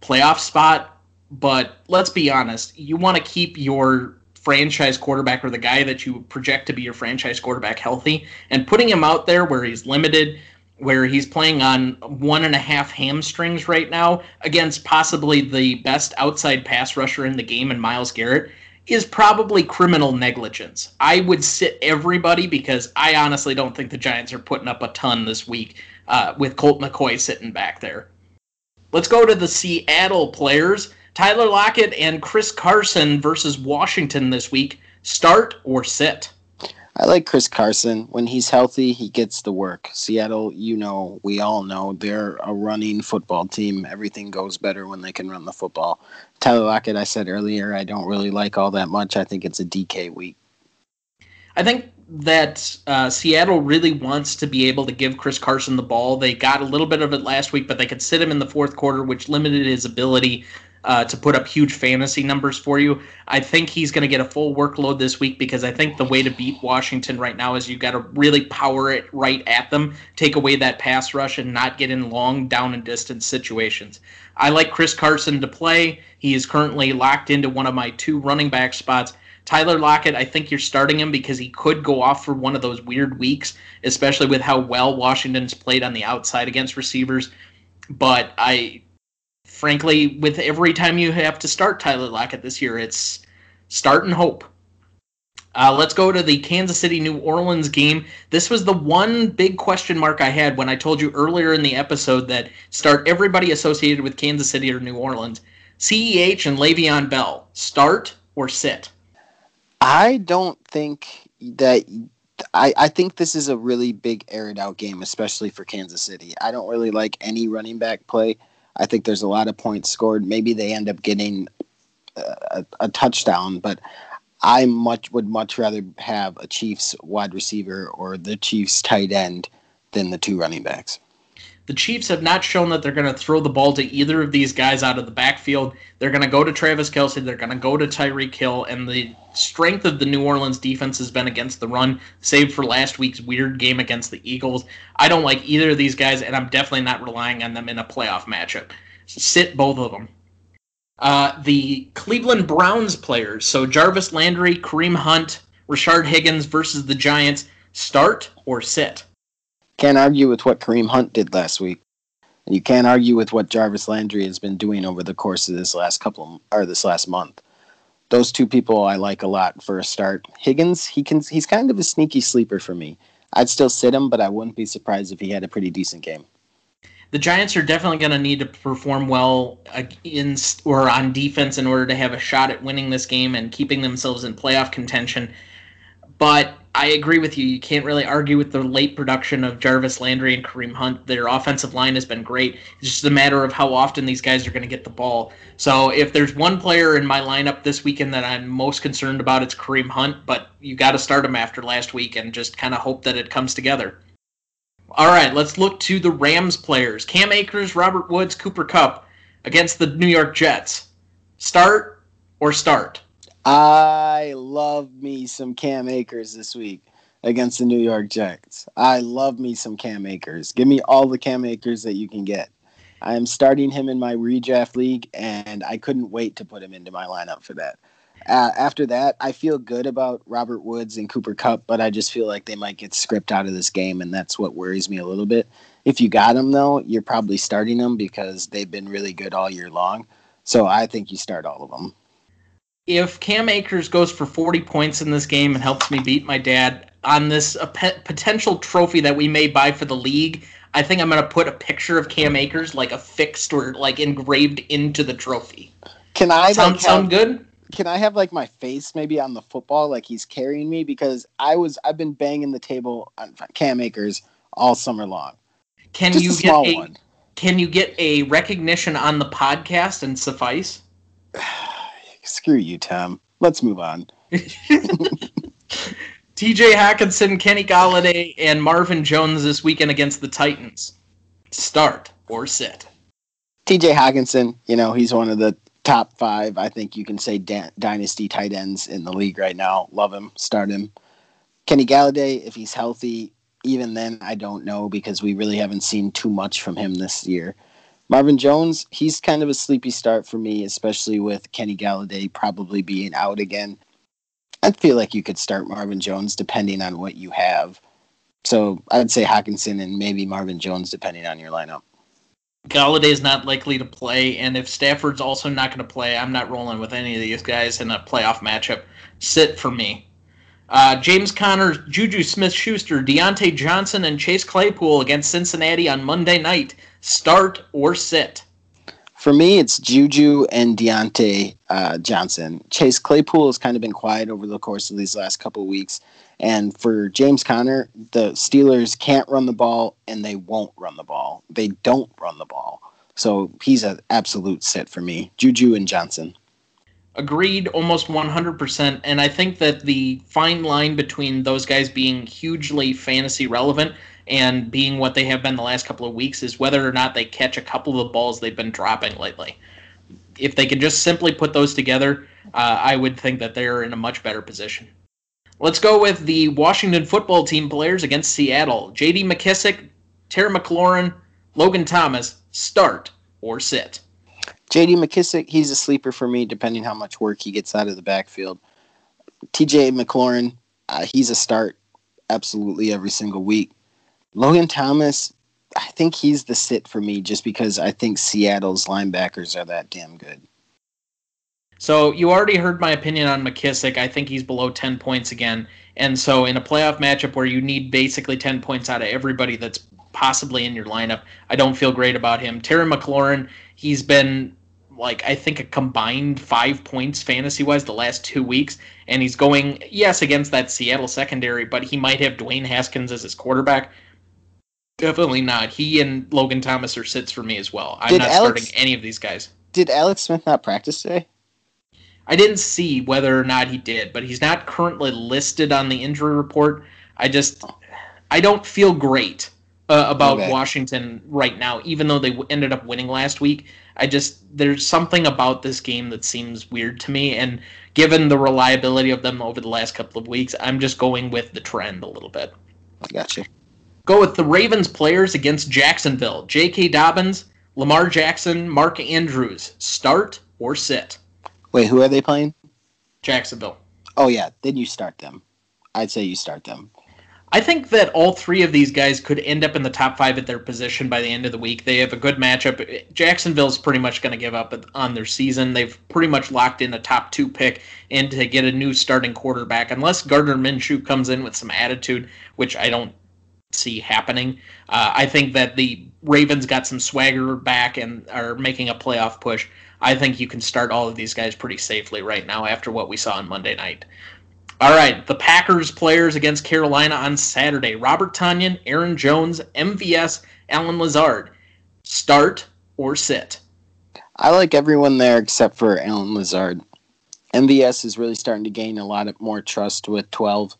playoff spot, but let's be honest. You want to keep your franchise quarterback or the guy that you project to be your franchise quarterback healthy, and putting him out there where he's limited, where he's playing on one and a half hamstrings right now against possibly the best outside pass rusher in the game and Myles Garrett is probably criminal negligence. I would sit everybody because I honestly don't think the Giants are putting up a ton this week uh, with Colt McCoy sitting back there. Let's go to the Seattle players. Tyler Lockett and Chris Carson versus Washington this week. Start or sit? I like Chris Carson. When he's healthy, he gets the work. Seattle, you know, we all know they're a running football team. Everything goes better when they can run the football. Tyler Lockett, I said earlier, I don't really like all that much. I think it's a DK week. I think that uh, Seattle really wants to be able to give Chris Carson the ball. They got a little bit of it last week, but they could sit him in the fourth quarter, which limited his ability uh, to put up huge fantasy numbers for you. I think he's going to get a full workload this week because I think the way to beat Washington right now is you got to really power it right at them, take away that pass rush, and not get in long down and distance situations. I like Chris Carson to play. He is currently locked into one of my two running back spots. Tyler Lockett, I think you're starting him because he could go off for one of those weird weeks, especially with how well Washington's played on the outside against receivers. But I frankly, with every time you have to start Tyler Lockett this year, it's start and hope. Uh, let's go to the Kansas City New Orleans game. This was the one big question mark I had when I told you earlier in the episode that start everybody associated with Kansas City or New Orleans. CEH and Le'Veon Bell, start or sit? I don't think that. I, I think this is a really big aired out game, especially for Kansas City. I don't really like any running back play. I think there's a lot of points scored. Maybe they end up getting a, a touchdown, but I much would much rather have a Chiefs wide receiver or the Chiefs tight end than the two running backs. The Chiefs have not shown that they're going to throw the ball to either of these guys out of the backfield. They're going to go to Travis Kelce. They're going to go to Tyreek Hill. And the strength of the New Orleans defense has been against the run, save for last week's weird game against the Eagles. I don't like either of these guys, and I'm definitely not relying on them in a playoff matchup. Sit both of them. Uh, the Cleveland Browns players, so Jarvis Landry, Kareem Hunt, Rashard Higgins versus the Giants, start or sit? Can't argue with what Kareem Hunt did last week. And you can't argue with what Jarvis Landry has been doing over the course of this last couple or this last month. Those two people I like a lot for a start. Higgins, he can he's kind of a sneaky sleeper for me. I'd still sit him, but I wouldn't be surprised if he had a pretty decent game. The Giants are definitely going to need to perform well in or on defense in order to have a shot at winning this game and keeping themselves in playoff contention. But I agree with you. You can't really argue with the late production of Jarvis Landry and Kareem Hunt. Their offensive line has been great. It's just a matter of how often these guys are going to get the ball. So if there's one player in my lineup this weekend that I'm most concerned about, it's Kareem Hunt. But you got to start him after last week and just kind of hope that it comes together. All right, let's look to the Rams players: Cam Akers, Robert Woods, Cooper Kupp against the New York Jets. Start or start? I love me some Cam Akers this week against the New York Jets. I love me some Cam Akers. Give me all the Cam Akers that you can get. I am starting him in my redraft league, and I couldn't wait to put him into my lineup for that. Uh, after that, I feel good about Robert Woods and Cooper Kupp, but I just feel like they might get script out of this game, and that's what worries me a little bit. If you got them, though, you're probably starting them because they've been really good all year long. So I think you start all of them if Cam Akers goes for 40 points in this game and helps me beat my dad on this pe- potential trophy that we may buy for the league, I think I'm going to put a picture of Cam Akers like affixed or like engraved into the trophy. Can I sound, like, sound good? Can I have like my face maybe on the football like he's carrying me because I was I've been banging the table on Cam Akers all summer long. Can Just you a get a one. Can you get a recognition on the podcast and suffice? <sighs> <sighs> <sighs> Screw you, Tom. Let's move on. <laughs> TJ Hockenson, Kenny Golladay, and Marvin Jones this weekend against the Titans. Start or sit? TJ Hockenson, you know, he's one of the top five, I think you can say, da- dynasty tight ends in the league right now. Love him. Start him. Kenny Golladay, if he's healthy, even then, I don't know because we really haven't seen too much from him this year. Marvin Jones, he's kind of a sleepy start for me, especially with Kenny Golladay probably being out again. I feel like you could start Marvin Jones depending on what you have. So I'd say Hockenson and maybe Marvin Jones depending on your lineup. Golladay is not likely to play, and if Stafford's also not going to play, I'm not rolling with any of these guys in a playoff matchup. Sit for me. Uh, James Conner, Juju Smith Schuster, Diontae Johnson, and Chase Claypool against Cincinnati on Monday night. Start or sit? For me, it's Juju and Diontae uh, Johnson. Chase Claypool has kind of been quiet over the course of these last couple weeks. And for James Conner, the Steelers can't run the ball and they won't run the ball. They don't run the ball. So he's an absolute sit for me. Juju and Johnson. Agreed, almost 100%. And I think that the fine line between those guys being hugely fantasy relevant and being what they have been the last couple of weeks is whether or not they catch a couple of the balls they've been dropping lately. if they could just simply put those together, uh, I would think that they're in a much better position. Let's go with the Washington football team players against Seattle. J.D. McKissic, Terry McLaurin, Logan Thomas, start or sit. J.D. McKissic, he's a sleeper for me, depending how much work he gets out of the backfield. T.J. McLaurin, uh, he's a start absolutely every single week. Logan Thomas, I think he's the sit for me just because I think Seattle's linebackers are that damn good. So you already heard my opinion on McKissic. I think he's below 10 points again. And so in a playoff matchup where you need basically 10 points out of everybody that's possibly in your lineup, I don't feel great about him. Terry McLaurin, he's been like I think a combined five points fantasy wise the last two weeks, and he's going yes against that Seattle secondary, but he might have Dwayne Haskins as his quarterback. Definitely not. He and Logan Thomas are sits for me as well. I'm Did not Alex- starting any of these guys. Did Alex Smith not practice today? I didn't see whether or not he did, but he's not currently listed on the injury report. I just, I don't feel great uh, about Okay. Washington right now, even though they w- ended up winning last week. I just, there's something about this game that seems weird to me, and given the reliability of them over the last couple of weeks, I'm just going with the trend a little bit. I got you. Go with the Ravens players against Jacksonville. J.K. Dobbins, Lamar Jackson, Mark Andrews. Start or sit? Wait, who are they playing? Jacksonville. Oh yeah, then you start them. I'd say you start them. I think that all three of these guys could end up in the top five at their position by the end of the week. They have a good matchup. Jacksonville's pretty much going to give up on their season. They've pretty much locked in a top two pick and to get a new starting quarterback, unless Gardner Minshew comes in with some attitude, which I don't see happening. Uh, I think that the Ravens got some swagger back and are making a playoff push. I think you can start all of these guys pretty safely right now after what we saw on Monday night. All right, the Packers players against Carolina on Saturday. Robert Tonyan, Aaron Jones, MVS, Allen Lazard. Start or sit? I like everyone there except for Allen Lazard. MVS is really starting to gain a lot of more trust with 12.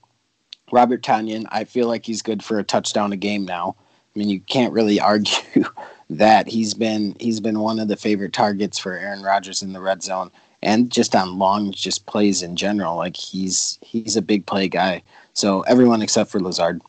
Robert Tonyan, I feel like he's good for a touchdown a game now. I mean, you can't really <laughs> argue that he's been he's been one of the favorite targets for Aaron Rodgers in the red zone and just on long just plays in general. Like he's he's a big play guy. So everyone except for Lazard.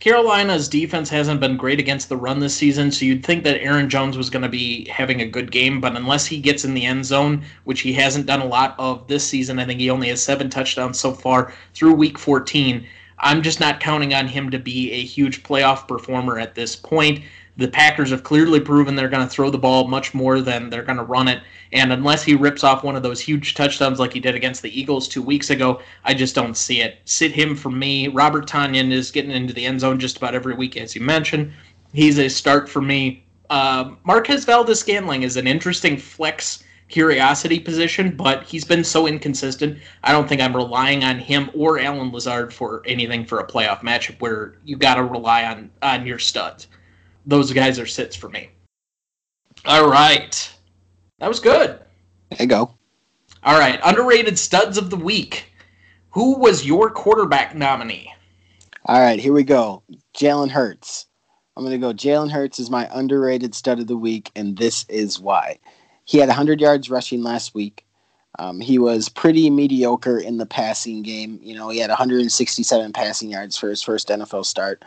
Carolina's defense hasn't been great against the run this season, so you'd think that Aaron Jones was going to be having a good game, but unless he gets in the end zone, which he hasn't done a lot of this season, I think he only has seven touchdowns so far through week 14. I'm just not counting on him to be a huge playoff performer at this point. The Packers have clearly proven they're going to throw the ball much more than they're going to run it. And unless he rips off one of those huge touchdowns like he did against the Eagles two weeks ago, I just don't see it. Sit him for me. Robert Tonyan is getting into the end zone just about every week, as you mentioned. He's a start for me. Uh, Marquez Valdes Scantling is an interesting flex curiosity position, but he's been so inconsistent. I don't think I'm relying on him or Allen Lazard for anything for a playoff matchup where you got to rely on on your studs. Those guys are sits for me. All right, that was good. There you go. All right, underrated studs of the week. Who was your quarterback nominee? All right, here we go. Jalen Hurts. I'm going to go. Jalen Hurts is my underrated stud of the week, and this is why. He had 100 yards rushing last week. Um, he was pretty mediocre in the passing game. You know, he had 167 passing yards for his first NFL start,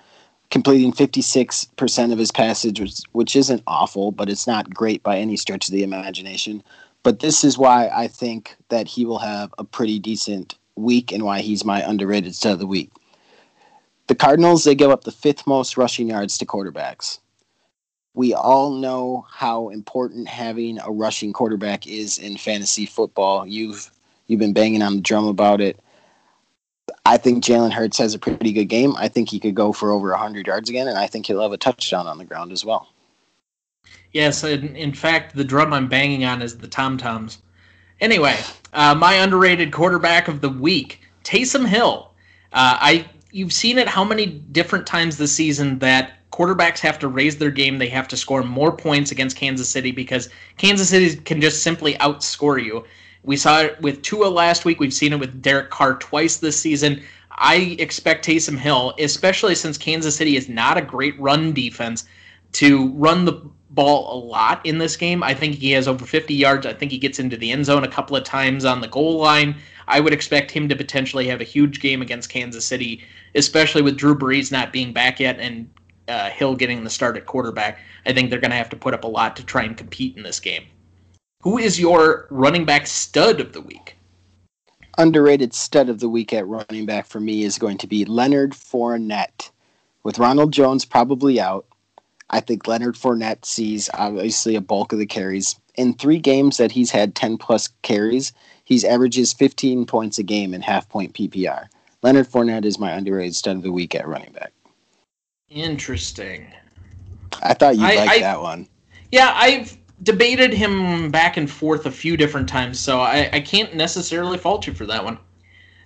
completing 56% of his passage, which, which isn't awful, but it's not great by any stretch of the imagination. But this is why I think that he will have a pretty decent week and why he's my underrated stud of the week. The Cardinals, they give up the fifth most rushing yards to quarterbacks. We all know how important having a rushing quarterback is in fantasy football. You've you've been banging on the drum about it. I think Jalen Hurts has a pretty good game. I think he could go for over 100 yards again, and I think he'll have a touchdown on the ground as well. Yes, in, in fact, the drum I'm banging on is the tom toms. Anyway, uh, my underrated quarterback of the week, Taysom Hill. Uh, I you've seen it how many different times this season that quarterbacks have to raise their game. They have to score more points against Kansas City because Kansas City can just simply outscore you. We saw it with Tua last week. We've seen it with Derek Carr twice this season. I expect Taysom Hill, especially since Kansas City is not a great run defense, to run the ball a lot in this game. I think he has over 50 yards. I think he gets into the end zone a couple of times on the goal line. I would expect him to potentially have a huge game against Kansas City, especially with Drew Brees not being back yet and uh, Hill getting the start at quarterback. I think they're going to have to put up a lot to try and compete in this game. Who is your running back stud of the week? Underrated stud of the week at running back for me is going to be Leonard Fournette. With Ronald Jones probably out, I think Leonard Fournette sees obviously a bulk of the carries. In three games that he's had 10 plus carries, he's averages 15 points a game in half point PPR. Leonard Fournette is my underrated stud of the week at running back. Interesting. I thought you'd I- that one. Yeah, I've debated him back and forth a few different times, so I, I can't necessarily fault you for that one.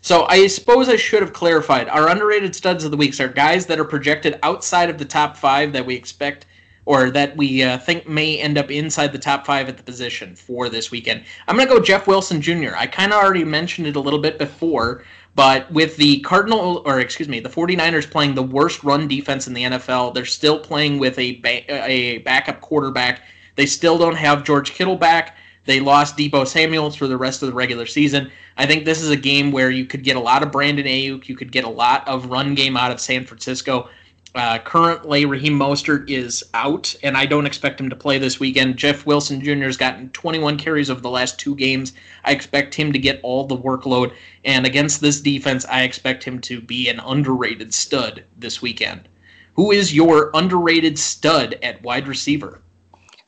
So I suppose I should have clarified. Our underrated studs of the weeks are guys that are projected outside of the top five that we expect or that we uh, think may end up inside the top five at the position for this weekend. I'm going to go Jeff Wilson Jr. I kind of already mentioned it a little bit before, but with the Cardinal, or excuse me, the 49ers playing the worst run defense in the NFL, they're still playing with a, ba- a backup quarterback. They still don't have George Kittle back. They lost Deebo Samuels for the rest of the regular season. I think this is a game where you could get a lot of Brandon Aiyuk. You could get a lot of run game out of San Francisco. Uh, currently, Raheem Mostert is out, and I don't expect him to play this weekend. Jeff Wilson Jr. has gotten 21 carries over the last two games. I expect him to get all the workload, and against this defense, I expect him to be an underrated stud this weekend. Who is your underrated stud at wide receiver?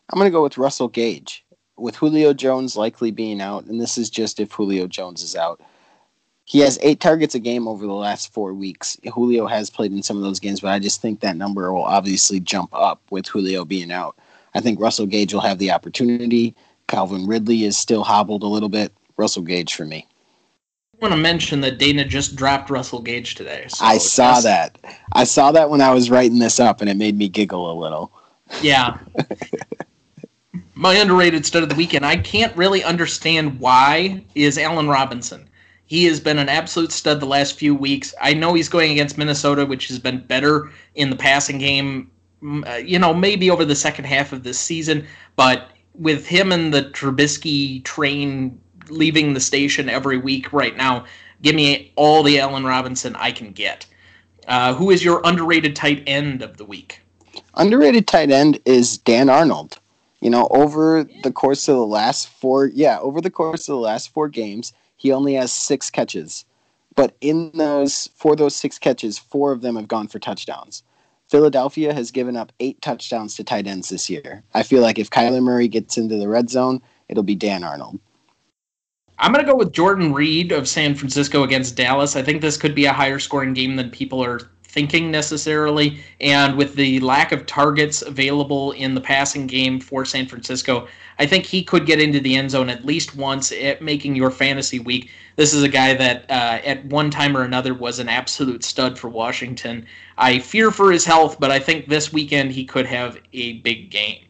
I'm going to go with Russell Gage. With Julio Jones likely being out, and this is just if Julio Jones is out. He has eight targets a game over the last four weeks. Julio has played in some of those games, but I just think that number will obviously jump up with Julio being out. I think Russell Gage will have the opportunity. Calvin Ridley is still hobbled a little bit. Russell Gage for me. I want to mention that Dana just dropped Russell Gage today. So I saw just- that. I saw that when I was writing this up, and it made me giggle a little. Yeah. <laughs> My underrated stud of the weekend. I can't really understand why is Allen Robinson. He has been an absolute stud the last few weeks. I know he's going against Minnesota, which has been better in the passing game. mm, uh, You know, maybe over the second half of this season, but with him and the Trubisky train leaving the station every week right now, give me all the Allen Robinson I can get. Uh, who is your underrated tight end of the week? Underrated tight end is Dan Arnold. You know, over the course of the last four, yeah, over the course of the last four games, he only has six catches. But in those, for those six catches, four of them have gone for touchdowns. Philadelphia has given up eight touchdowns to tight ends this year. I feel like if Kyler Murray gets into the red zone, it'll be Dan Arnold. I'm going to go with Jordan Reed of San Francisco against Dallas. I think this could be a higher scoring game than people are thinking necessarily. And with the lack of targets available in the passing game for San Francisco, I think he could get into the end zone at least once at making your fantasy week. This is a guy that uh, at one time or another was an absolute stud for Washington. I fear for his health, but I think this weekend he could have a big game.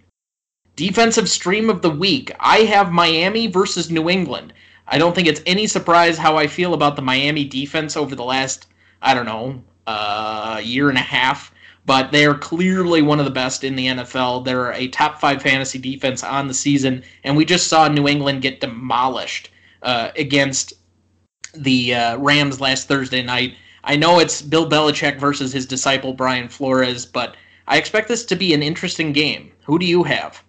Defensive stream of the week. I have Miami versus New England. I don't think it's any surprise how I feel about the Miami defense over the last, I don't know, uh, year and a half. But they are clearly one of the best in the NFL. They're a top five fantasy defense on the season, and we just saw New England get demolished uh, against the uh, Rams last Thursday night. I know it's Bill Belichick versus his disciple Brian Flores, but I expect this to be an interesting game. Who do you have?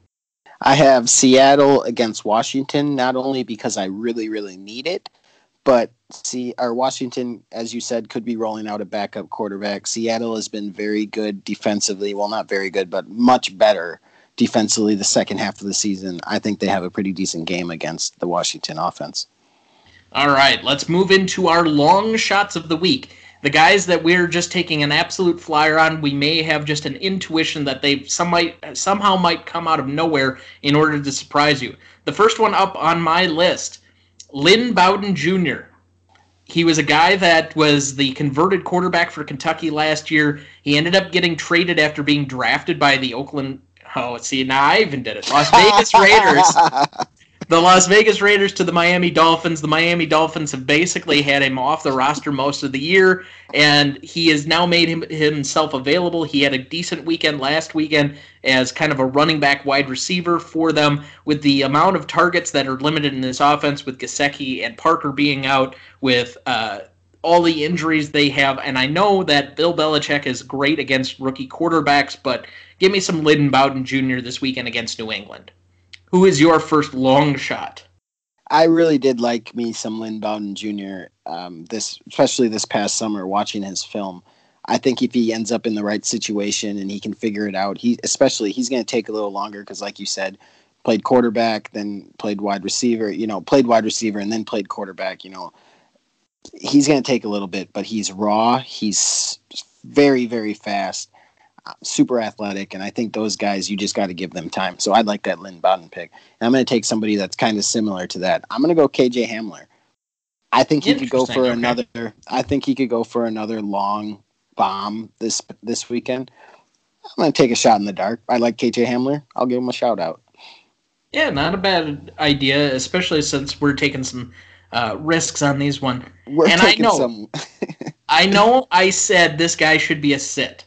I have Seattle against Washington, not only because I really, really need it, but see, our Washington, as you said, could be rolling out a backup quarterback. Seattle has been very good defensively. Well, not very good, but much better defensively the second half of the season. I think they have a pretty decent game against the Washington offense. All right, let's move into our long shots of the week. The guys that we're just taking an absolute flyer on, we may have just an intuition that they some might, somehow might come out of nowhere in order to surprise you. The first one up on my list, Lynn Bowden Jr. He was a guy that was the converted quarterback for Kentucky last year. He ended up getting traded after being drafted by the Oakland. Oh, see, now I even did it. Las <laughs> Vegas Raiders the Las Vegas Raiders to the Miami Dolphins. The Miami Dolphins have basically had him off the roster most of the year, and he has now made him, himself available. He had a decent weekend last weekend as kind of a running back wide receiver for them. With the amount of targets that are limited in this offense, with Gesicki and Parker being out, with uh, all the injuries they have, and I know that Bill Belichick is great against rookie quarterbacks, but give me some Lynn Bowden Jr. this weekend against New England. Who is your first long shot? I really did like me some Lynn Bowden Jr. Um, this, especially this past summer, watching his film. I think if he ends up in the right situation and he can figure it out, he especially he's going to take a little longer because, like you said, played quarterback, then played wide receiver. You know, played wide receiver and then played quarterback. You know, he's going to take a little bit, but he's raw. He's very, very fast super athletic, and I think those guys you just got to give them time. So I'd like that Lynn Bowden pick. And I'm going to take somebody that's kind of similar to that. I'm going to go KJ Hamler. I think he could go for okay. another. I think he could go for another long bomb this this weekend. I'm going to take a shot in the dark. I like KJ Hamler. I'll give him a shout out. Yeah, not a bad idea, especially since we're taking some uh, risks on these one. We're and I know, some... <laughs> I know, <laughs> I said this guy should be a sit.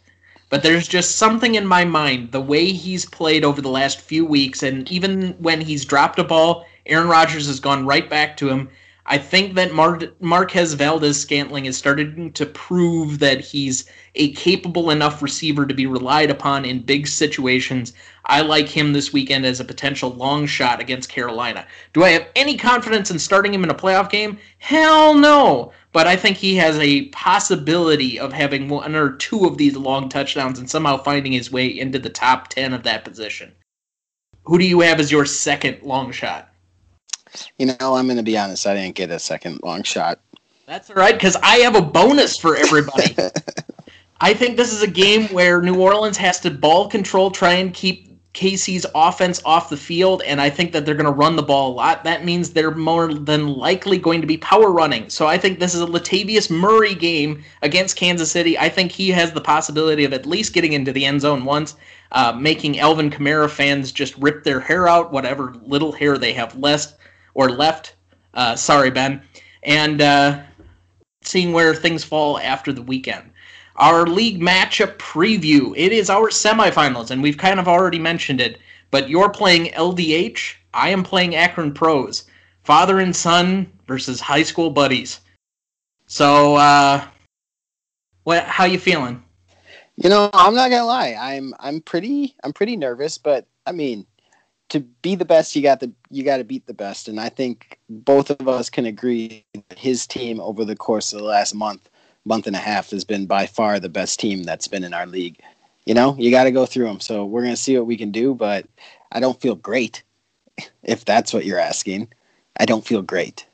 But there's just something in my mind, the way he's played over the last few weeks, and even when he's dropped a ball, Aaron Rodgers has gone right back to him. I think that Mar- Marquez Valdes Scantling is starting to prove that he's a capable enough receiver to be relied upon in big situations. I like him this weekend as a potential long shot against Carolina. Do I have any confidence in starting him in a playoff game? Hell no but I think he has a possibility of having one or two of these long touchdowns and somehow finding his way into the top 10 of that position. Who do you have as your second long shot? You know, I'm going to be honest, I didn't get a second long shot. That's all right, because I have a bonus for everybody. <laughs> I think this is a game where New Orleans has to ball control, try and keep KC's offense off the field, and I think that they're going to run the ball a lot. That means they're more than likely going to be power running. So I think this is a Latavius Murray game against Kansas City. I think he has the possibility of at least getting into the end zone once, uh, making Alvin Kamara fans just rip their hair out, whatever little hair they have left or left. Uh, sorry, Ben. And uh, seeing where things fall after the weekend our league matchup preview. It is our semifinals, and we've kind of already mentioned it. But you're playing LDH. I am playing Akron Pros. Father and son versus high school buddies. So, uh, what? How you feeling? You know, I'm not gonna lie. I'm I'm pretty I'm pretty nervous, but I mean, to be the best, you got the you got to beat the best, and I think both of us can agree his team over the course of the last month month and a half has been by far the best team that's been in our league. You know, you got to go through them. So we're going to see what we can do, but I don't feel great. If that's what you're asking, I don't feel great.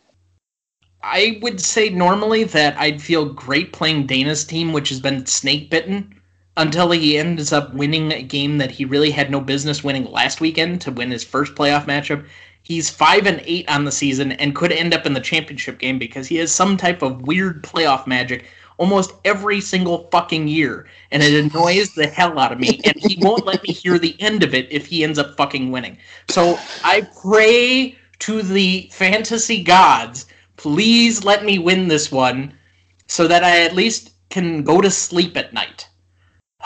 I would say normally that I'd feel great playing Dana's team, which has been snake bitten, until he ends up winning a game that he really had no business winning last weekend to win his first playoff matchup. He's five and eight on the season and could end up in the championship game because he has some type of weird playoff magic almost every single fucking year, and it annoys the hell out of me. And he <laughs> won't let me hear the end of it if he ends up fucking winning. So I pray to the fantasy gods, please let me win this one, so that I at least can go to sleep at night. <sighs>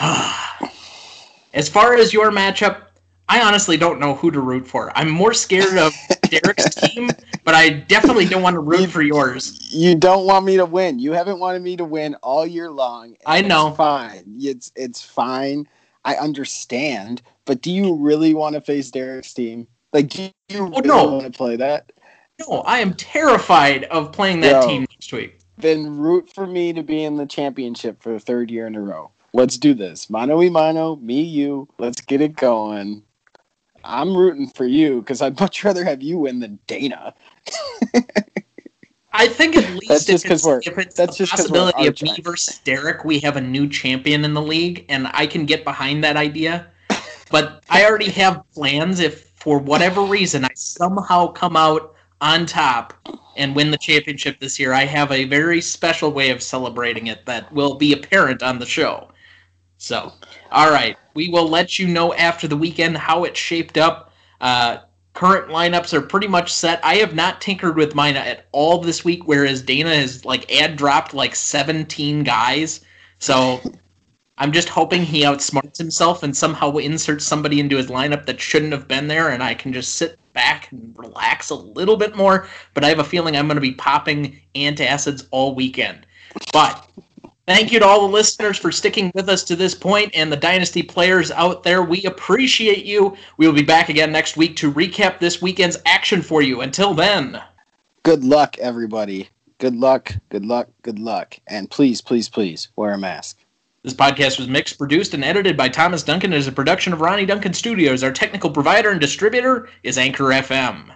as far as your matchup, I honestly don't know who to root for. I'm more scared of <laughs> Derek's team, but I definitely don't want to root you, for yours. You don't want me to win. You haven't wanted me to win all year long. I know. It's fine. It's it's fine. I understand, but do you really want to face Derek's team? Like, do you oh, really no. want to play that? No, I am terrified of playing that Yo, team next week. Then root for me to be in the championship for the third year in a row. Let's do this. Mano y mano, me, you. Let's get it going. I'm rooting for you because I'd much rather have you win than Dana. <laughs> I think at least that's just because we're if it's that's the just possibility of me versus Derek, we have a new champion in the league, and I can get behind that idea. But I already have plans if for whatever reason I somehow come out on top and win the championship this year. I have a very special way of celebrating it that will be apparent on the show. So, all right, we will let you know after the weekend how it shaped up. Uh, current lineups are pretty much set. I have not tinkered with mine at all this week, whereas Dana has like ad dropped like 17 guys. So I'm just hoping he outsmarts himself and somehow inserts somebody into his lineup that shouldn't have been there, and I can just sit back and relax a little bit more. But I have a feeling I'm going to be popping antacids all weekend. But Thank you to all the listeners for sticking with us to this point and the Dynasty players out there. We appreciate you. We will be back again next week to recap this weekend's action for you. Until then, good luck, everybody. Good luck, good luck, good luck. And please, please, please wear a mask. This podcast was mixed, produced, and edited by Thomas Duncan as a production of Ronnie Duncan Studios. Our technical provider and distributor is Anchor FM.